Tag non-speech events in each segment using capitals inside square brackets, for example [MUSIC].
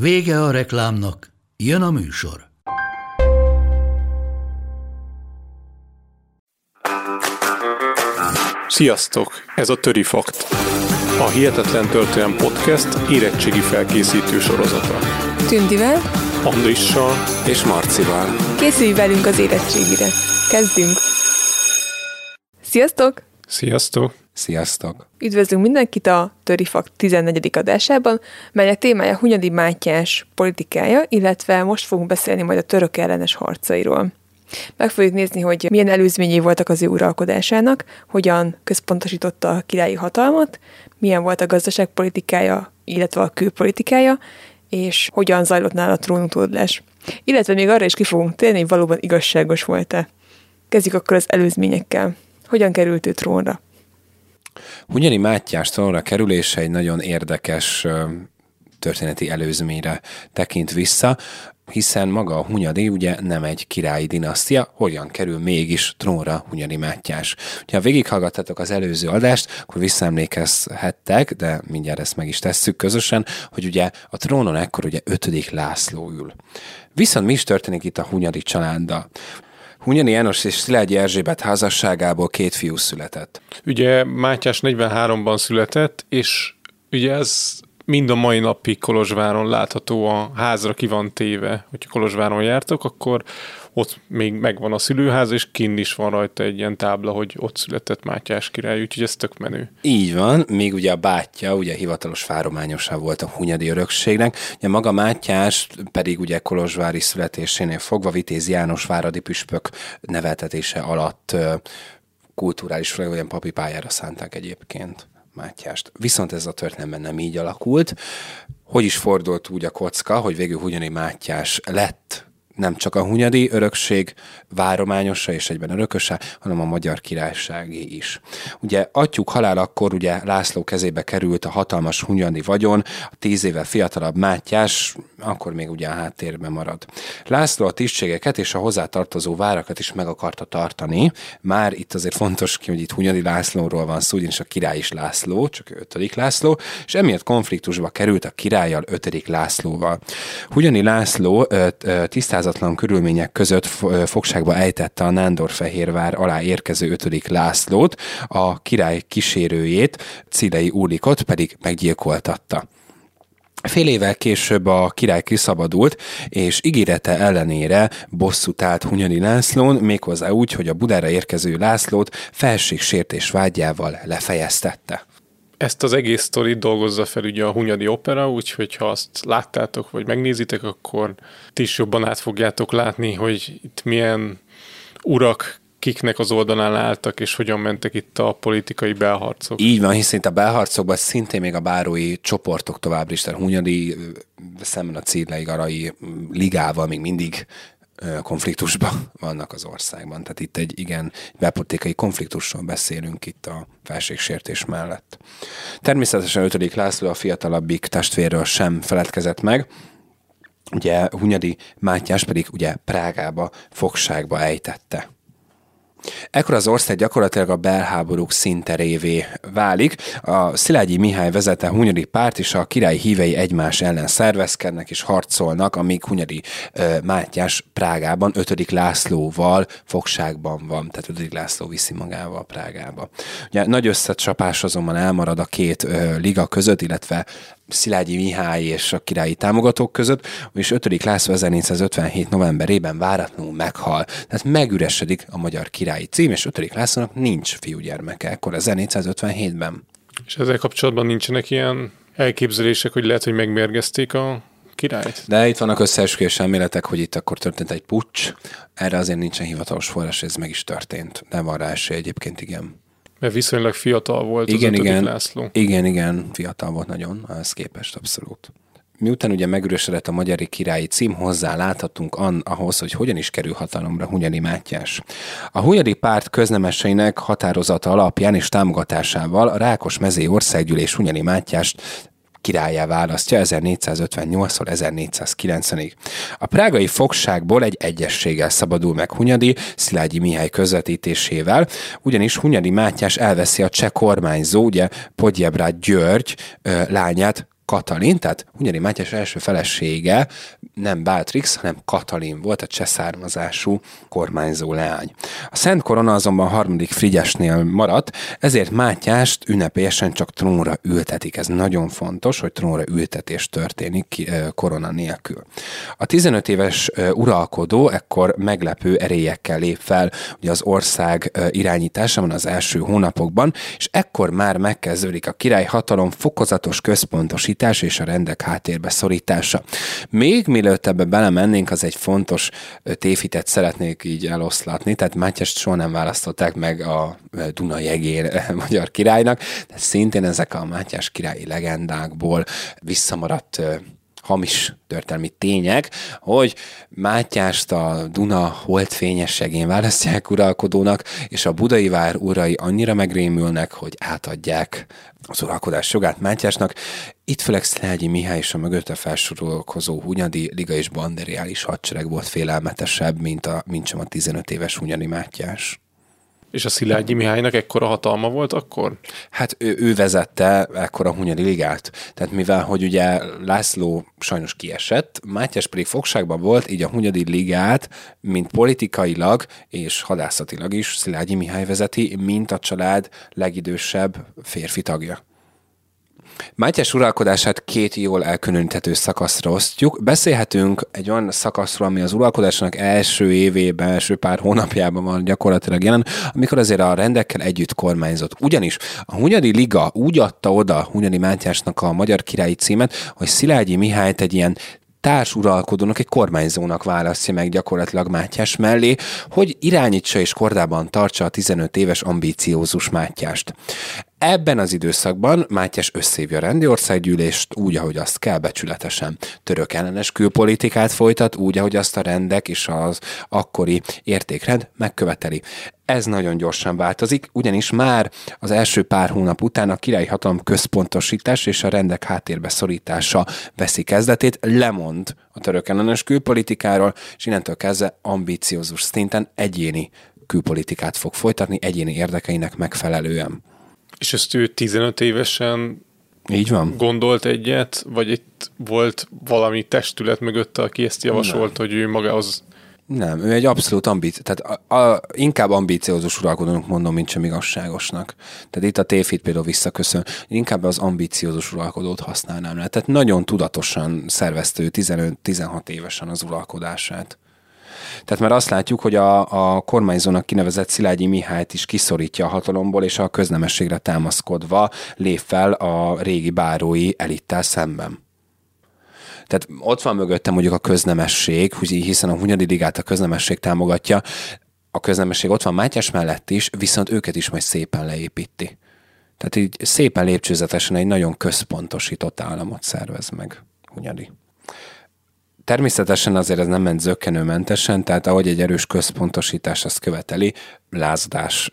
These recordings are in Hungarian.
Vége a reklámnak, jön a műsor. Sziasztok! Ez a Töri Fakt. A Hihetetlen Történelem Podcast érettségi felkészítő sorozata. Tündivel, Andrissal és Marcival. készülj velünk az érettségire. Kezdünk! Sziasztok! Sziasztok! Sziasztok! Üdvözlünk mindenkit a Törifak 14. adásában, melynek témája Hunyadi Mátyás politikája, illetve most fogunk beszélni majd a török ellenes harcairól. Meg fogjuk nézni, hogy milyen előzményei voltak az ő uralkodásának, hogyan központosította a királyi hatalmat, milyen volt a gazdaságpolitikája, illetve a külpolitikája, és hogyan zajlott nála a trónutódlás. Illetve még arra is ki fogunk térni, hogy valóban igazságos volt-e. Kezdjük akkor az előzményekkel. Hogyan került ő trónra? Hunyadi Mátyás trónra kerülése egy nagyon érdekes történeti előzményre tekint vissza, hiszen maga a Hunyadi ugye nem egy királyi dinasztia, hogyan kerül mégis trónra Hunyadi Mátyás. Ha végighallgattatok az előző adást, akkor visszaemlékezhettek, de mindjárt ezt meg is tesszük közösen, hogy ugye a trónon ekkor ugye ötödik László ül. Viszont mi is történik itt a Hunyadi családdal? Hunyadi János és Szilágyi Erzsébet házasságából két fiú született. Ugye Mátyás 43-ban született, és ugye ez mind a mai napig Kolozsváron látható, a házra ki van téve. Hogyha Kolozsváron jártok, akkor ott még megvan a szülőház, és kinn is van rajta egy ilyen tábla, hogy ott született Mátyás király, úgyhogy ez tök menő. Így van, még ugye a bátyja, ugye hivatalos fárományosa volt a Hunyadi örökségnek, ugye maga Mátyás pedig ugye Kolozsvári születésénél fogva Vitéz János váradi püspök neveltetése alatt kulturális, vagy olyan papi pályára szánták egyébként Mátyást. Viszont ez a történelemben nem így alakult. Hogy is fordult úgy a kocka, hogy végül Hunyadi Mátyás lett nem csak a Hunyadi örökség várományosa és egyben örököse, hanem a magyar királyságé is. Ugye atyuk halálakor ugye László kezébe került a hatalmas Hunyadi vagyon, a tíz éve fiatalabb Mátyás akkor még ugye a háttérben marad. László a tisztségeket és a hozzátartozó várakat is meg akarta tartani. Már itt azért fontos ki, hogy itt Hunyadi Lászlóról van szó, ugyanis a király is László, csak ötödik László, és emiatt konfliktusba került a királlyal ötödik Lászlóval. Hunyadi László ö, ö, tisztázatlan körülmények között fogságba ejtette a Nándorfehérvár alá érkező ötödik Lászlót, a király kísérőjét, Cilei Úlikot pedig meggyilkoltatta. Fél évvel később a király kiszabadult, és ígérete ellenére bosszút állt Hunyadi Lászlón, méghozzá úgy, hogy a Budára érkező Lászlót felségsértés vágyával lefejeztette. Ezt az egész sztorit dolgozza fel ugye a Hunyadi Opera, úgyhogy ha azt láttátok, vagy megnézitek, akkor ti is jobban át fogjátok látni, hogy itt milyen urak kiknek az oldalán álltak, és hogyan mentek itt a politikai belharcok. Így van, hiszen itt a belharcokban szintén még a bárói csoportok továbbra is, tehát Hunyadi szemben a Círlei Garai ligával még mindig konfliktusban [LAUGHS] vannak az országban. Tehát itt egy igen belpolitikai konfliktusról beszélünk itt a felségsértés mellett. Természetesen 5. László a fiatalabbik testvérről sem feledkezett meg, ugye Hunyadi Mátyás pedig ugye Prágába fogságba ejtette. Ekkor az ország gyakorlatilag a belháborúk szinterévé válik. A Szilágyi Mihály vezette Hunyadi párt és a király hívei egymás ellen szervezkednek és harcolnak, amíg Hunyadi ö, Mátyás Prágában 5. Lászlóval fogságban van, tehát 5. László viszi magával Prágába. Ugye nagy összecsapás azonban elmarad a két liga között, illetve Szilágyi Mihály és a királyi támogatók között, és 5. László 1457. novemberében váratlanul meghal. Tehát megüresedik a magyar királyi cím, és 5. Lászlónak nincs fiúgyermeke, ekkor 1457-ben. És ezzel kapcsolatban nincsenek ilyen elképzelések, hogy lehet, hogy megmérgezték a királyt? De itt vannak összeesküvés elméletek, hogy itt akkor történt egy pucs. Erre azért nincsen hivatalos forrás, ez meg is történt. De van rá esély egyébként, igen. Mert viszonylag fiatal volt Igen, az igen. László. Igen, igen, fiatal volt nagyon, ehhez képest abszolút. miután ugye megürösödött a magyari királyi cím, hozzá láthatunk an, ahhoz, hogy hogyan is kerül hatalomra Hunyadi Mátyás. A Hunyadi párt köznemeseinek határozata alapján és támogatásával a Rákos mezé országgyűlés Hunyadi Mátyást királyá választja 1458-tól 1490-ig. A prágai fogságból egy egyességgel szabadul meg Hunyadi Szilágyi Mihály közvetítésével, ugyanis Hunyadi Mátyás elveszi a cseh kormányzó, ugye Podjebrát György lányát, Katalin, tehát Hunyadi Mátyás első felesége nem Bátrix, hanem Katalin volt a cseszármazású kormányzó leány. A Szent Korona azonban harmadik Frigyesnél maradt, ezért Mátyást ünnepélyesen csak trónra ültetik. Ez nagyon fontos, hogy trónra ültetés történik korona nélkül. A 15 éves uralkodó ekkor meglepő erélyekkel lép fel ugye az ország irányításában az első hónapokban, és ekkor már megkezdődik a király hatalom fokozatos központosítás és a rendek háttérbe szorítása. Még mielőtt ebbe belemennénk, az egy fontos téfitet szeretnék így eloszlatni, tehát Mátyást soha nem választották meg a Duna jegén [LAUGHS] magyar királynak, de szintén ezek a Mátyás királyi legendákból visszamaradt hamis történelmi tények, hogy Mátyást a Duna holdfényességén választják uralkodónak, és a budai vár urai annyira megrémülnek, hogy átadják az uralkodás jogát Mátyásnak. Itt főleg Szilágyi Mihály és a mögötte felsorolkozó Hunyadi Liga és Banderiális hadsereg volt félelmetesebb, mint, a, mint sem a 15 éves Hunyadi Mátyás. És a Szilágyi Mihálynak ekkora hatalma volt akkor? Hát ő, ő vezette ekkora Hunyadi Ligát. Tehát mivel, hogy ugye László sajnos kiesett, Mátyás pedig fogságban volt, így a Hunyadi Ligát, mint politikailag és hadászatilag is Szilágyi Mihály vezeti, mint a család legidősebb férfi tagja. Mátyás uralkodását két jól elkülöníthető szakaszra osztjuk. Beszélhetünk egy olyan szakaszról, ami az uralkodásnak első évében, első pár hónapjában van gyakorlatilag jelen, amikor azért a rendekkel együtt kormányzott. Ugyanis a Hunyadi Liga úgy adta oda Hunyadi Mátyásnak a magyar királyi címet, hogy Szilágyi Mihályt egy ilyen társuralkodónak, egy kormányzónak választja meg gyakorlatilag Mátyás mellé, hogy irányítsa és kordában tartsa a 15 éves ambíciózus Mátyást. Ebben az időszakban Mátyás összévja a rendiországgyűlést úgy, ahogy azt kell becsületesen. Török ellenes külpolitikát folytat úgy, ahogy azt a rendek és az akkori értékrend megköveteli. Ez nagyon gyorsan változik, ugyanis már az első pár hónap után a királyi hatalom központosítás és a rendek háttérbe szorítása veszi kezdetét, lemond a török ellenes külpolitikáról, és innentől kezdve ambíciózus szinten egyéni külpolitikát fog folytatni egyéni érdekeinek megfelelően. És ezt ő 15 évesen így van. Gondolt egyet, vagy itt volt valami testület mögötte, aki ezt javasolt, Nem. hogy ő magához... Nem, ő egy abszolút ambíció, tehát a, a, inkább ambíciózus uralkodónak mondom, mint sem igazságosnak. Tehát itt a tévhit például visszaköszön, inkább az ambíciózus uralkodót használnám le. Tehát nagyon tudatosan szervezte ő 15-16 évesen az uralkodását. Tehát már azt látjuk, hogy a, a kormányzónak kinevezett Szilágyi Mihályt is kiszorítja a hatalomból, és a köznemességre támaszkodva lép fel a régi bárói elittel szemben. Tehát ott van mögöttem mondjuk a köznemesség, hiszen a Hunyadi Ligát a köznemesség támogatja, a köznemesség ott van Mátyás mellett is, viszont őket is majd szépen leépíti. Tehát így szépen lépcsőzetesen egy nagyon központosított államot szervez meg Hunyadi. Természetesen azért ez nem ment zöggenőmentesen, tehát ahogy egy erős központosítás azt követeli, lázadás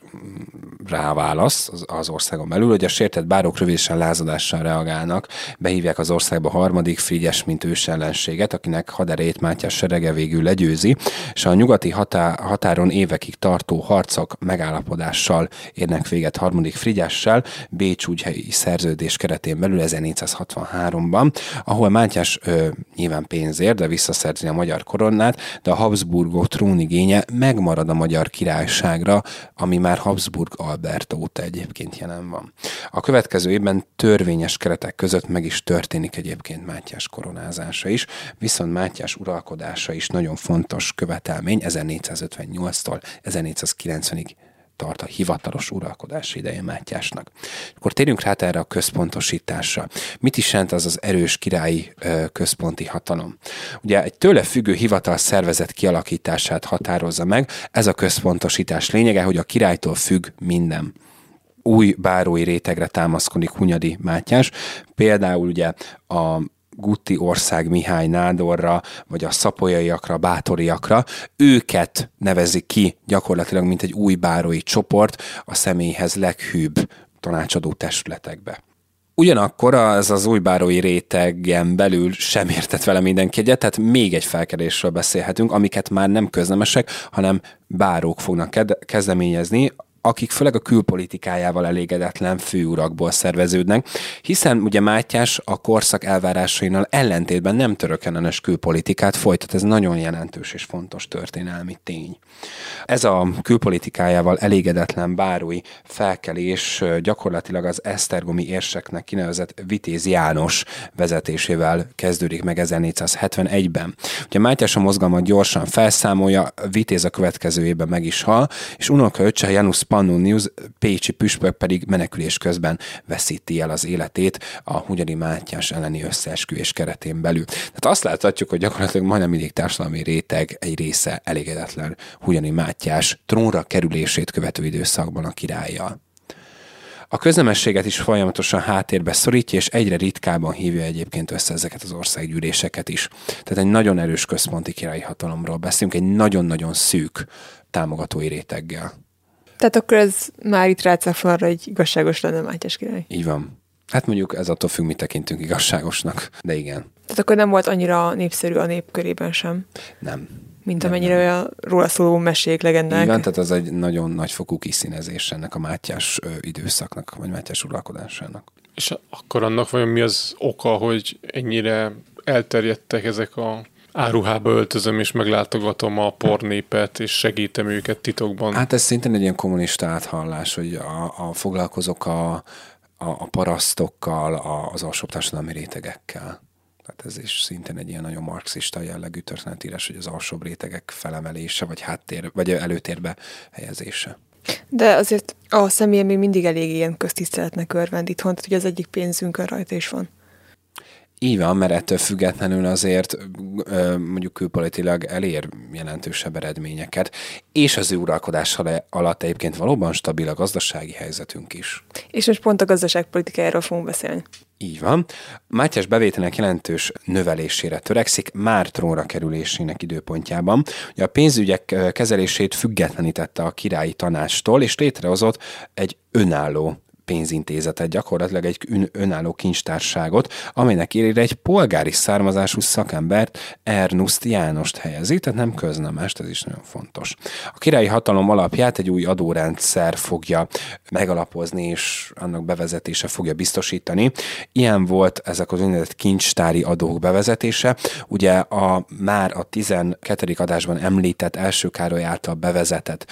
rá válasz az, az országon belül, hogy a sértett bárók rövidesen lázadással reagálnak, behívják az országba harmadik Frigyes, mint ős ellenséget, akinek haderejét Mátyás serege végül legyőzi, és a nyugati hatá- határon évekig tartó harcok megállapodással érnek véget harmadik Frigyessel, Bécs úgyhelyi szerződés keretén belül 1463-ban, ahol Mátyás ö, nyilván pénzért, de visszaszerzi a magyar koronát, de a Habsburgok trónigénye megmarad a magyar királyságra, ami már Habsburg Albert óta egyébként jelen van. A következő évben törvényes keretek között meg is történik egyébként Mátyás koronázása is, viszont Mátyás uralkodása is nagyon fontos követelmény 1458-tól 1490-ig tart a hivatalos uralkodás ideje Mátyásnak. Akkor térjünk rá erre a központosításra. Mit is jelent az az erős királyi központi hatalom? Ugye egy tőle függő hivatal szervezet kialakítását határozza meg. Ez a központosítás lényege, hogy a királytól függ minden új bárói rétegre támaszkodik Hunyadi Mátyás. Például ugye a Gutti ország Mihály Nádorra, vagy a szapolyaiakra, bátoriakra, őket nevezik ki gyakorlatilag, mint egy új bárói csoport a személyhez leghűbb tanácsadó testületekbe. Ugyanakkor az az újbárói rétegen belül sem értett vele mindenki egyet, tehát még egy felkerésről beszélhetünk, amiket már nem köznemesek, hanem bárók fognak kezdeményezni, akik főleg a külpolitikájával elégedetlen főurakból szerveződnek, hiszen ugye Mátyás a korszak elvárásainál ellentétben nem törökenenes külpolitikát folytat, ez nagyon jelentős és fontos történelmi tény. Ez a külpolitikájával elégedetlen bárói felkelés gyakorlatilag az Esztergomi érseknek kinevezett Vitéz János vezetésével kezdődik meg 1471-ben. Ugye Mátyás a mozgalmat gyorsan felszámolja, Vitéz a következő évben meg is hal, és unokaöccse Janusz Pannonius pécsi püspök pedig menekülés közben veszíti el az életét a Hunyadi Mátyás elleni összeesküvés keretén belül. Tehát azt láthatjuk, hogy gyakorlatilag majdnem mindig társadalmi réteg egy része elégedetlen Hunyadi Mátyás trónra kerülését követő időszakban a királlyal. A köznemességet is folyamatosan háttérbe szorítja, és egyre ritkábban hívja egyébként össze ezeket az országgyűléseket is. Tehát egy nagyon erős központi királyi hatalomról beszélünk, egy nagyon-nagyon szűk támogatói réteggel. Tehát akkor ez már itt rácáfol arra, hogy igazságos lenne Mátyás király. Így van. Hát mondjuk ez attól függ, mit tekintünk igazságosnak, de igen. Tehát akkor nem volt annyira népszerű a nép körében sem. Nem. Mint nem, amennyire nem. róla szóló mesék, legendák. Igen, tehát az egy nagyon nagyfokú kiszínezés ennek a Mátyás időszaknak, vagy Mátyás uralkodásának. És akkor annak vajon mi az oka, hogy ennyire elterjedtek ezek a áruhába öltözöm, és meglátogatom a pornépet, és segítem őket titokban. Hát ez szintén egy ilyen kommunista áthallás, hogy a, a foglalkozok a, a, a parasztokkal, a, az alsóbb társadalmi rétegekkel. Tehát ez is szintén egy ilyen nagyon marxista jellegű történetírás, hogy az alsóbb rétegek felemelése, vagy háttér, vagy előtérbe helyezése. De azért a személy még mindig elég ilyen köztiszteletnek örvend itthon, tehát hogy az egyik pénzünkön rajta is van. Így van, mert ettől függetlenül azért mondjuk külpolitilag elér jelentősebb eredményeket, és az ő uralkodás alatt egyébként valóban stabil a gazdasági helyzetünk is. És most pont a gazdaságpolitikájáról fogunk beszélni. Így van. Mátyás bevételnek jelentős növelésére törekszik már trónra kerülésének időpontjában. Ugye a pénzügyek kezelését függetlenítette a királyi tanástól, és létrehozott egy önálló pénzintézetet, gyakorlatilag egy önálló kincstárságot, amelynek élére egy polgári származású szakembert, Ernust Jánost helyezi, tehát nem köznemest, ez is nagyon fontos. A királyi hatalom alapját egy új adórendszer fogja megalapozni, és annak bevezetése fogja biztosítani. Ilyen volt ezek az úgynevezett kincstári adók bevezetése. Ugye a már a 12. adásban említett első Károly által bevezetett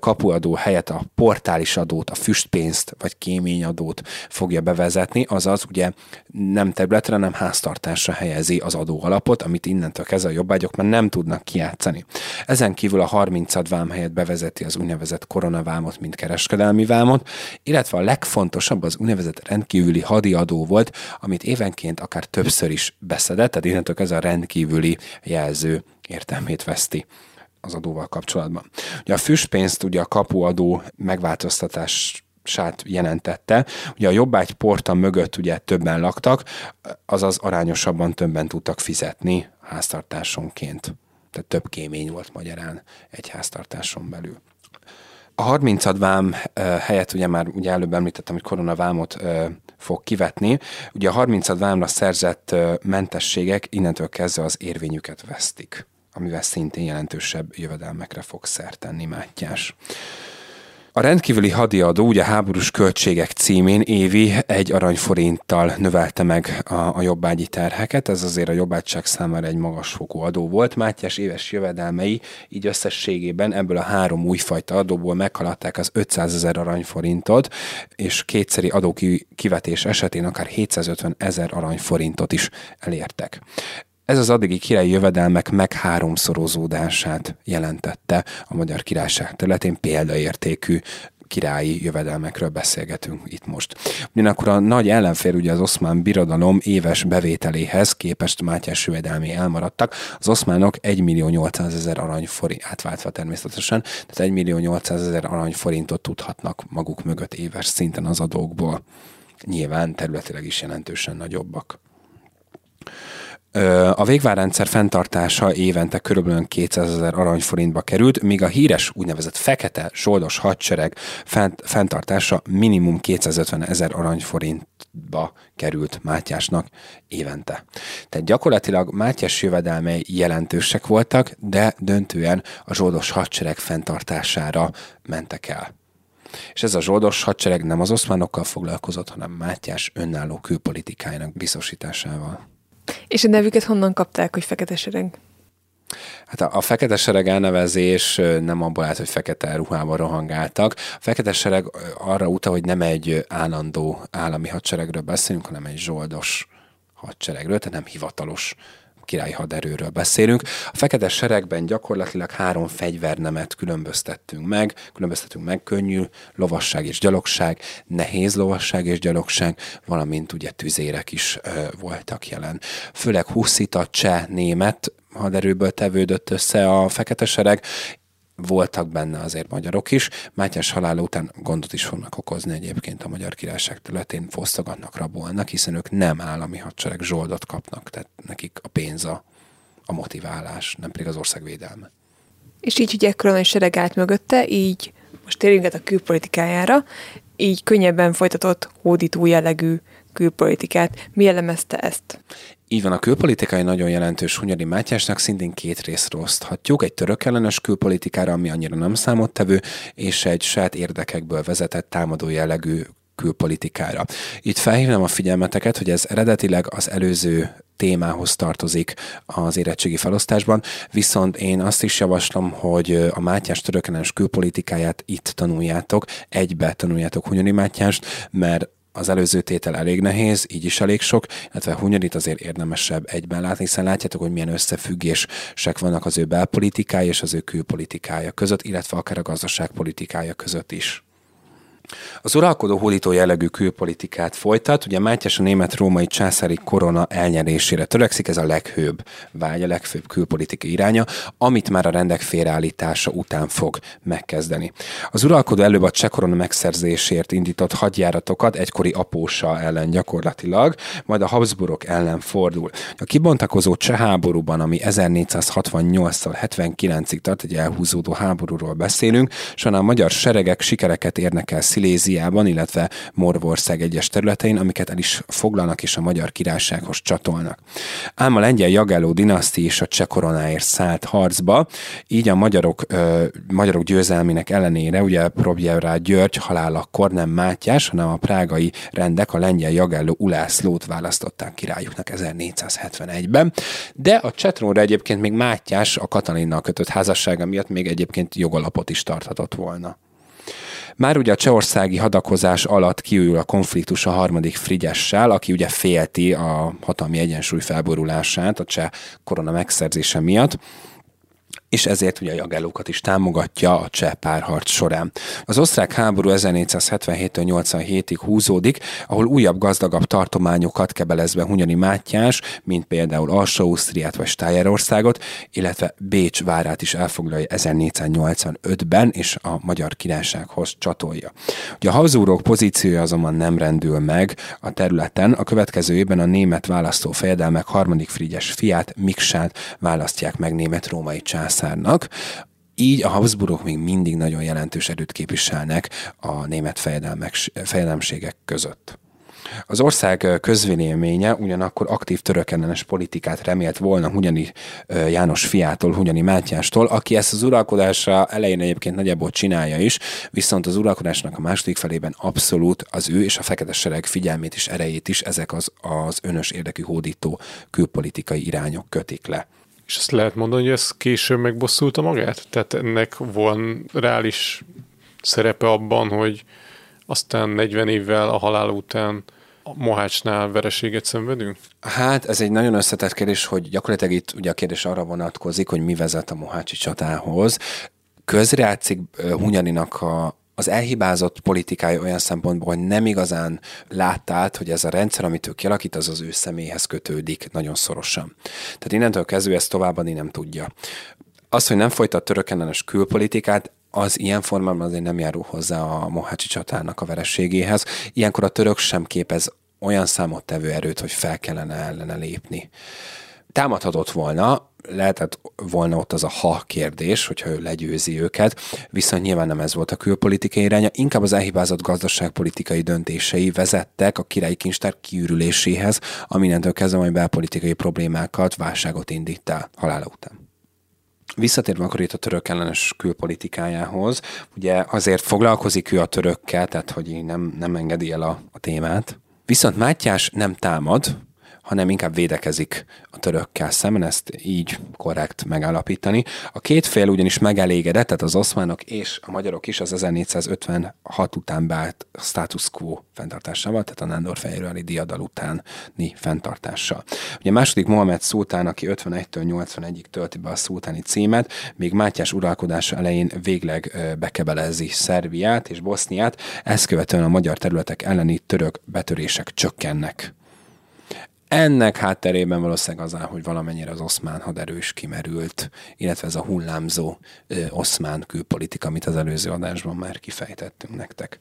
kapuadó helyett a portális adót, a füstpénzt vagy kéményadót fogja bevezetni, azaz ugye nem területre, hanem háztartásra helyezi az adóalapot, amit innentől kezdve a jobbágyok már nem tudnak kijátszani. Ezen kívül a 30 vám helyett bevezeti az úgynevezett koronavámot, mint kereskedelmi vámot, illetve a legfontosabb az úgynevezett rendkívüli hadiadó volt, amit évenként akár többször is beszedett, tehát innentől ez a rendkívüli jelző értelmét veszti az adóval kapcsolatban. Ugye a füstpénzt ugye a kapuadó megváltoztatás sát jelentette. Ugye a jobbágy porta mögött ugye többen laktak, azaz arányosabban többen tudtak fizetni háztartásonként. Tehát több kémény volt magyarán egy háztartáson belül. A 30 vám helyett ugye már ugye előbb említettem, hogy koronavámot fog kivetni. Ugye a 30 vámra szerzett mentességek innentől kezdve az érvényüket vesztik, amivel szintén jelentősebb jövedelmekre fog szertenni Mátyás. A rendkívüli hadiadó ugye háborús költségek címén évi egy aranyforinttal növelte meg a, a jobbágyi terheket, ez azért a jobbágyság számára egy magasfokú adó volt. Mátyás éves jövedelmei így összességében ebből a három újfajta adóból meghaladták az 500 ezer aranyforintot, és kétszeri adó kivetés esetén akár 750 ezer aranyforintot is elértek. Ez az addigi királyi jövedelmek meg háromszorozódását jelentette a magyar királyság területén példaértékű királyi jövedelmekről beszélgetünk itt most. Ugyanakkor a nagy ellenfél ugye az oszmán birodalom éves bevételéhez képest Mátyás jövedelmi elmaradtak. Az oszmánok 1 millió 800 ezer aranyforint, átváltva természetesen, tehát 1 millió 800 ezer aranyforintot tudhatnak maguk mögött éves szinten az adókból. Nyilván területileg is jelentősen nagyobbak. A végvárrendszer fenntartása évente körülbelül 200 ezer aranyforintba került, míg a híres úgynevezett fekete zsoldos hadsereg fent, fenntartása minimum 250 ezer aranyforintba került Mátyásnak évente. Tehát gyakorlatilag Mátyás jövedelmei jelentősek voltak, de döntően a zsoldos hadsereg fenntartására mentek el. És ez a zsoldos hadsereg nem az oszmánokkal foglalkozott, hanem Mátyás önálló külpolitikájának biztosításával. És a nevüket honnan kapták, hogy fekete sereg? Hát a, a fekete sereg elnevezés nem abból állt, hogy fekete ruhában rohangáltak. A fekete sereg arra utal, hogy nem egy állandó állami hadseregről beszélünk, hanem egy zsoldos hadseregről, tehát nem hivatalos királyi haderőről beszélünk. A fekete seregben gyakorlatilag három fegyvernemet különböztettünk meg. Különböztettünk meg könnyű lovasság és gyalogság, nehéz lovasság és gyalogság, valamint ugye tüzérek is ö, voltak jelen. Főleg huszita, cseh, német haderőből tevődött össze a fekete sereg, voltak benne azért magyarok is. Mátyás halála után gondot is fognak okozni egyébként a magyar királyság területén, fosztogatnak, rabolnak, hiszen ők nem állami hadsereg zsoldot kapnak, tehát nekik a pénz a, a motiválás, nem pedig az ország védelme. És így, hogy ekkora nagy sereg állt mögötte, így most térjünk a külpolitikájára, így könnyebben folytatott hódító jellegű külpolitikát. Mi jellemezte ezt? Így van, a külpolitikai nagyon jelentős Hunyadi Mátyásnak szintén két részre oszthatjuk. Egy török ellenes külpolitikára, ami annyira nem számottevő, és egy saját érdekekből vezetett támadó jellegű külpolitikára. Itt felhívnám a figyelmeteket, hogy ez eredetileg az előző témához tartozik az érettségi felosztásban, viszont én azt is javaslom, hogy a Mátyás törökenes külpolitikáját itt tanuljátok, egybe tanuljátok Hunyadi Mátyást, mert az előző tétel elég nehéz, így is elég sok, illetve Hunyarit azért érdemesebb egyben látni, hiszen látjátok, hogy milyen összefüggések vannak az ő belpolitikája és az ő külpolitikája között, illetve akár a gazdaságpolitikája között is. Az uralkodó hódító jellegű külpolitikát folytat, ugye Mátyás a német-római császári korona elnyerésére törekszik, ez a leghőbb vágy, a legfőbb külpolitikai iránya, amit már a rendek félreállítása után fog megkezdeni. Az uralkodó előbb a cseh korona megszerzésért indított hadjáratokat egykori apósa ellen gyakorlatilag, majd a Habsburgok ellen fordul. A kibontakozó cseh háborúban, ami 1468-tól 79-ig tart, egy elhúzódó háborúról beszélünk, a magyar seregek sikereket érnek el Sziléziában, illetve Morvország egyes területein, amiket el is foglalnak és a magyar királysághoz csatolnak. Ám a lengyel Jagelló dinaszti és a cseh koronáért szállt harcba, így a magyarok, ö, magyarok győzelmének ellenére, ugye Probjevrá György halálakor nem Mátyás, hanem a prágai rendek a lengyel Jagelló Ulászlót választották királyuknak 1471-ben, de a Csetrónra egyébként még Mátyás a Katalinnal kötött házassága miatt még egyébként jogalapot is tarthatott volna. Már ugye a csehországi hadakozás alatt kiül a konfliktus a harmadik Frigyessel, aki ugye félti a hatalmi egyensúly felborulását a cseh korona megszerzése miatt és ezért ugye a jagellókat is támogatja a cseh párharc során. Az osztrák háború 1477 87-ig húzódik, ahol újabb gazdagabb tartományokat kebelezve Hunyani Mátyás, mint például Alsó-Ausztriát vagy Stájerországot, illetve Bécs várát is elfoglalja 1485-ben, és a Magyar Királysághoz csatolja. Ugye a Habsburgok pozíciója azonban nem rendül meg a területen, a következő évben a német választó fejedelmek harmadik Frigyes fiát, Miksát választják meg német-római császár császárnak, így a Habsburgok még mindig nagyon jelentős erőt képviselnek a német fejedelmségek között. Az ország közvéleménye ugyanakkor aktív törökellenes politikát remélt volna Hunyani János fiától, Hunyani Mátyástól, aki ezt az uralkodásra elején egyébként nagyjából csinálja is, viszont az uralkodásnak a második felében abszolút az ő és a fekete sereg figyelmét és erejét is ezek az, az önös érdekű hódító külpolitikai irányok kötik le. És azt lehet mondani, hogy ez később megbosszulta magát? Tehát ennek van reális szerepe abban, hogy aztán 40 évvel a halál után a Mohácsnál vereséget szenvedünk? Hát ez egy nagyon összetett kérdés, hogy gyakorlatilag itt ugye a kérdés arra vonatkozik, hogy mi vezet a Mohácsi csatához. Közreátszik Hunyaninak a, az elhibázott politikája olyan szempontból, hogy nem igazán látta át, hogy ez a rendszer, amit ő kialakít, az az ő személyhez kötődik nagyon szorosan. Tehát innentől kezdve ezt továbbadni nem tudja. Az, hogy nem folytat törökellenes külpolitikát, az ilyen formában azért nem járul hozzá a Mohácsi csatának a vereségéhez. Ilyenkor a török sem képez olyan számottevő erőt, hogy fel kellene ellene lépni. Támadhatott volna, lehetett volna ott az a ha kérdés, hogyha ő legyőzi őket, viszont nyilván nem ez volt a külpolitikai iránya, inkább az elhibázott gazdaságpolitikai döntései vezettek a királyi kincstár kiürüléséhez, aminentől kezdve majd belpolitikai problémákat, válságot indít el halála után. Visszatérve akkor itt a török ellenes külpolitikájához, ugye azért foglalkozik ő a törökkel, tehát hogy nem, nem engedi el a, a témát. Viszont Mátyás nem támad, hanem inkább védekezik a törökkel szemben, ezt így korrekt megállapítani. A két fél ugyanis megelégedett, tehát az oszmánok és a magyarok is az 1456 után beállt status quo fenntartásával, tehát a Nándor Fehérvári diadal utáni fenntartással. Ugye második Mohamed szultán, aki 51-től 81-ig tölti be a szultáni címet, még Mátyás uralkodása elején végleg bekebelezi Szerbiát és Boszniát, ezt követően a magyar területek elleni török betörések csökkennek. Ennek hátterében valószínűleg az áll, hogy valamennyire az oszmán haderő is kimerült, illetve ez a hullámzó ö, oszmán külpolitika, amit az előző adásban már kifejtettünk nektek.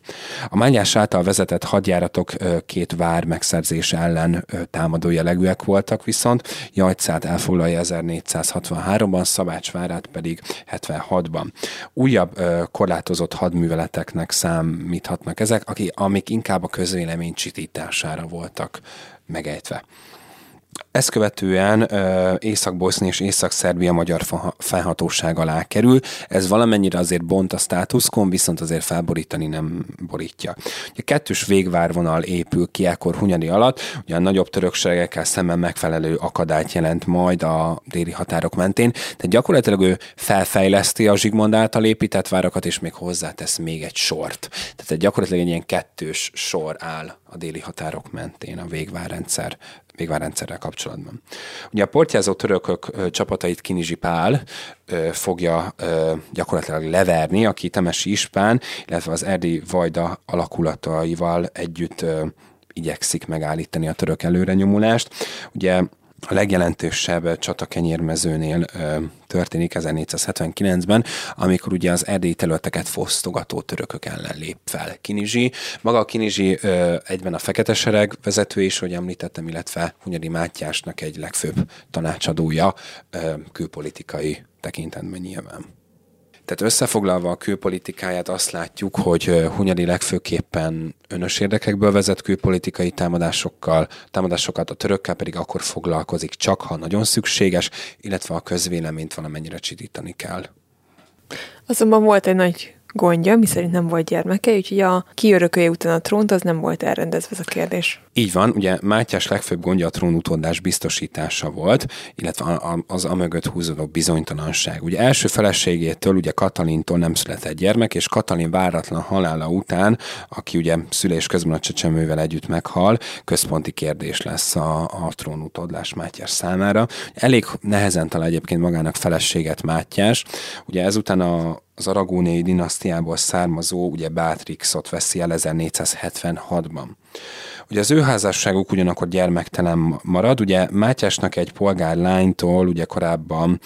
A Mágyás által vezetett hadjáratok ö, két vár megszerzése ellen ö, támadó jellegűek voltak, viszont Jajcát elfoglalja 1463-ban, Szabácsvárát pedig 76-ban. Újabb ö, korlátozott hadműveleteknek számíthatnak ezek, akik, amik inkább a közvélemény csitítására voltak megejtve. Ezt követően Észak-Bosznia és Észak-Szerbia magyar felhatóság alá kerül. Ez valamennyire azért bont a státuszkon, viszont azért felborítani nem borítja. A kettős végvárvonal épül ki ekkor Hunyadi alatt, ugye a nagyobb törökségekkel szemben megfelelő akadályt jelent majd a déli határok mentén, tehát gyakorlatilag ő felfejleszti a Zsigmond által épített várakat, és még hozzátesz még egy sort. Tehát gyakorlatilag egy ilyen kettős sor áll a déli határok mentén a végvárrendszer végvárrendszerrel kapcsolatban. Ugye a portyázó törökök csapatait Kinizsi Pál fogja gyakorlatilag leverni, aki Temesi Ispán, illetve az Erdi Vajda alakulataival együtt igyekszik megállítani a török előrenyomulást. Ugye a legjelentősebb csata kenyérmezőnél ö, történik 1479-ben, amikor ugye az erdélyi területeket fosztogató törökök ellen lép fel Kinizsi. Maga a Kinizsi ö, egyben a fekete sereg vezető is, hogy említettem, illetve Hunyadi Mátyásnak egy legfőbb tanácsadója ö, külpolitikai tekintetben nyilván. Tehát összefoglalva a külpolitikáját azt látjuk, hogy Hunyadi legfőképpen önös érdekekből vezet külpolitikai támadásokkal, támadásokat a törökkel pedig akkor foglalkozik csak, ha nagyon szükséges, illetve a közvéleményt valamennyire csidítani kell. Azonban volt egy nagy gondja, miszerint nem volt gyermeke, úgyhogy a kiörökölje után a trónt, az nem volt elrendezve ez a kérdés. Így van, ugye Mátyás legfőbb gondja a trónutódás biztosítása volt, illetve az amögött húzódó bizonytalanság. Ugye első feleségétől, ugye Katalintól nem született gyermek, és Katalin váratlan halála után, aki ugye szülés közben a csecsemővel együtt meghal, központi kérdés lesz a, a trónutódlás Mátyás számára. Elég nehezen talál egyébként magának feleséget Mátyás. Ugye ezután a, az aragóniai dinasztiából származó, ugye Beatrixot veszi el 1476-ban. Ugye az ő házasságuk ugyanakkor gyermektelen marad, ugye Mátyásnak egy polgárlánytól ugye korábban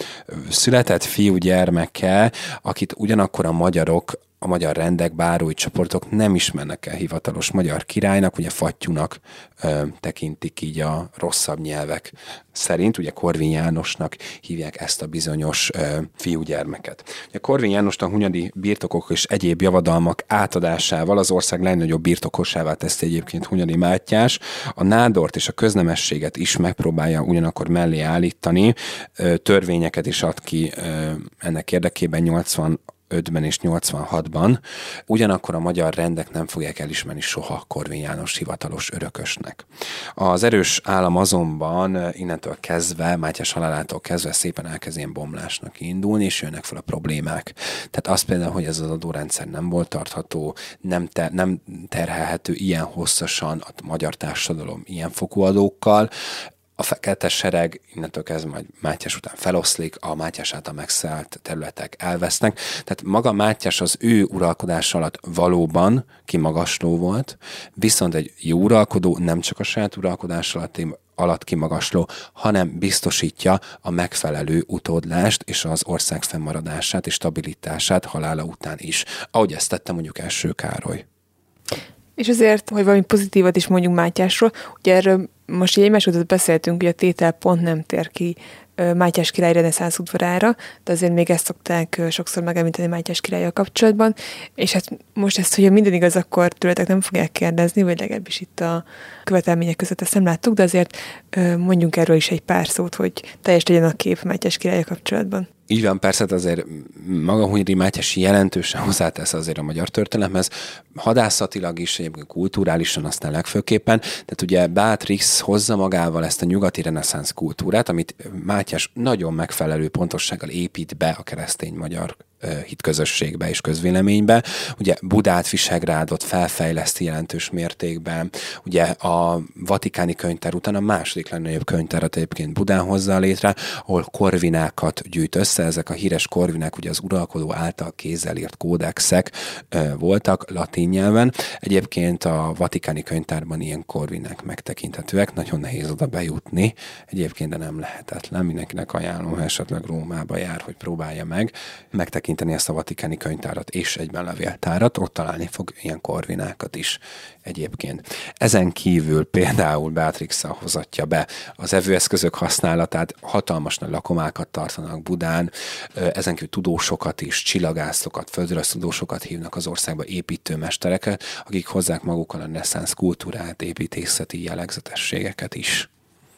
született fiú gyermeke, akit ugyanakkor a magyarok a magyar rendek, bárói csoportok nem ismernek el hivatalos magyar királynak, ugye fattyúnak ö, tekintik így a rosszabb nyelvek szerint, ugye Korvin Jánosnak hívják ezt a bizonyos ö, fiúgyermeket. Ugye Korvin Jánosnak Hunyadi birtokok és egyéb javadalmak átadásával az ország legnagyobb birtokosává teszi egyébként Hunyadi Mátyás, a nádort és a köznemességet is megpróbálja ugyanakkor mellé állítani, ö, törvényeket is ad ki ö, ennek érdekében 80 85-ben és 86-ban, ugyanakkor a magyar rendek nem fogják elismerni soha Korvin János hivatalos örökösnek. Az erős állam azonban innentől kezdve, Mátyás halálától kezdve szépen elkezd ilyen bomlásnak indulni, és jönnek fel a problémák. Tehát az például, hogy ez az adórendszer nem volt tartható, nem, te, nem terhelhető ilyen hosszasan a magyar társadalom ilyen fokú adókkal, a fekete sereg innentől kezdve majd Mátyás után feloszlik, a Mátyás által megszállt területek elvesznek. Tehát maga Mátyás az ő uralkodás alatt valóban kimagasló volt, viszont egy jó uralkodó nem csak a saját uralkodás alatt alatt kimagasló, hanem biztosítja a megfelelő utódlást és az ország fennmaradását és stabilitását halála után is, ahogy ezt tette mondjuk első Károly. És azért, hogy valami pozitívat is mondjuk Mátyásról, ugye erről most így egymás beszéltünk, hogy a tétel pont nem tér ki Mátyás király reneszánsz udvarára, de azért még ezt szokták sokszor megemlíteni Mátyás királlyal kapcsolatban, és hát most ezt, hogy minden igaz, akkor tőletek nem fogják kérdezni, vagy legalábbis itt a követelmények között ezt nem láttuk, de azért mondjunk erről is egy pár szót, hogy teljes legyen a kép Mátyás királlyal kapcsolatban. Így van, persze hát azért maga Hunyadi Mátyás jelentősen hozzátesz azért a magyar történelemhez, hadászatilag is, egyébként kulturálisan aztán legfőképpen. Tehát ugye Beatrix hozza magával ezt a nyugati reneszánsz kultúrát, amit Mátyás nagyon megfelelő pontossággal épít be a keresztény magyar hitközösségbe és közvéleménybe. Ugye Budát, Visegrádot felfejleszti jelentős mértékben. Ugye a Vatikáni könyvtár után a második legnagyobb könyvtárat egyébként Budán hozza létre, ahol korvinákat gyűjt össze. Ezek a híres korvinák ugye az uralkodó által kézzel írt kódexek voltak latin nyelven. Egyébként a Vatikáni könyvtárban ilyen korvinák megtekinthetőek. Nagyon nehéz oda bejutni. Egyébként de nem lehetetlen. Mindenkinek ajánlom, ha esetleg Rómába jár, hogy próbálja meg. Megtekinteni megtekinteni ezt a vatikáni könyvtárat és egyben levéltárat, ott találni fog ilyen korvinákat is egyébként. Ezen kívül például Beatrix hozatja be az evőeszközök használatát, hatalmas nagy lakomákat tartanak Budán, ezen kívül tudósokat is, csillagászokat, földrajz tudósokat hívnak az országba, építőmestereket, akik hozzák magukkal a neszensz kultúrát, építészeti jellegzetességeket is.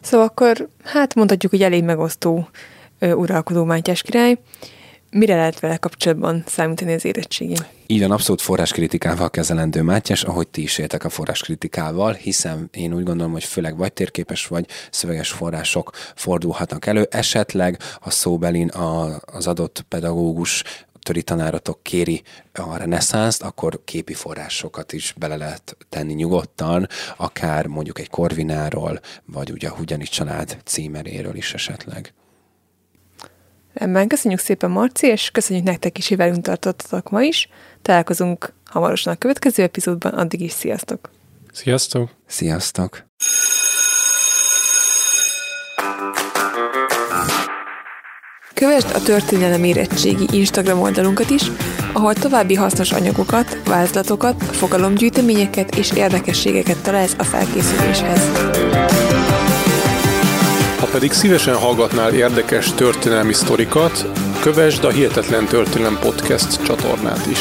Szóval akkor, hát mondhatjuk, hogy elég megosztó uralkodó Mátyás király. Mire lehet vele kapcsolatban számítani az érettségi? Így van, abszolút forráskritikával kezelendő Mátyás, ahogy ti is éltek a forráskritikával, hiszen én úgy gondolom, hogy főleg vagy térképes, vagy szöveges források fordulhatnak elő. Esetleg a szóbelin a, az adott pedagógus töri tanáratok kéri a reneszánszt, akkor képi forrásokat is bele lehet tenni nyugodtan, akár mondjuk egy Korvináról, vagy ugye a Hugyani család címeréről is esetleg. Ebben köszönjük szépen, Marci, és köszönjük nektek is, hogy velünk tartottatok ma is. Találkozunk hamarosan a következő epizódban, addig is sziasztok! Sziasztok! Sziasztok! Kövesd a Történelem Érettségi Instagram oldalunkat is, ahol további hasznos anyagokat, vázlatokat, fogalomgyűjteményeket és érdekességeket találsz a felkészüléshez pedig szívesen hallgatnál érdekes történelmi sztorikat, kövesd a Hihetetlen Történelem Podcast csatornát is.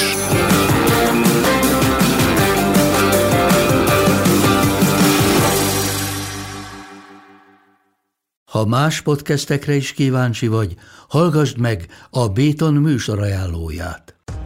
Ha más podcastekre is kíváncsi vagy, hallgassd meg a Béton műsor ajánlóját.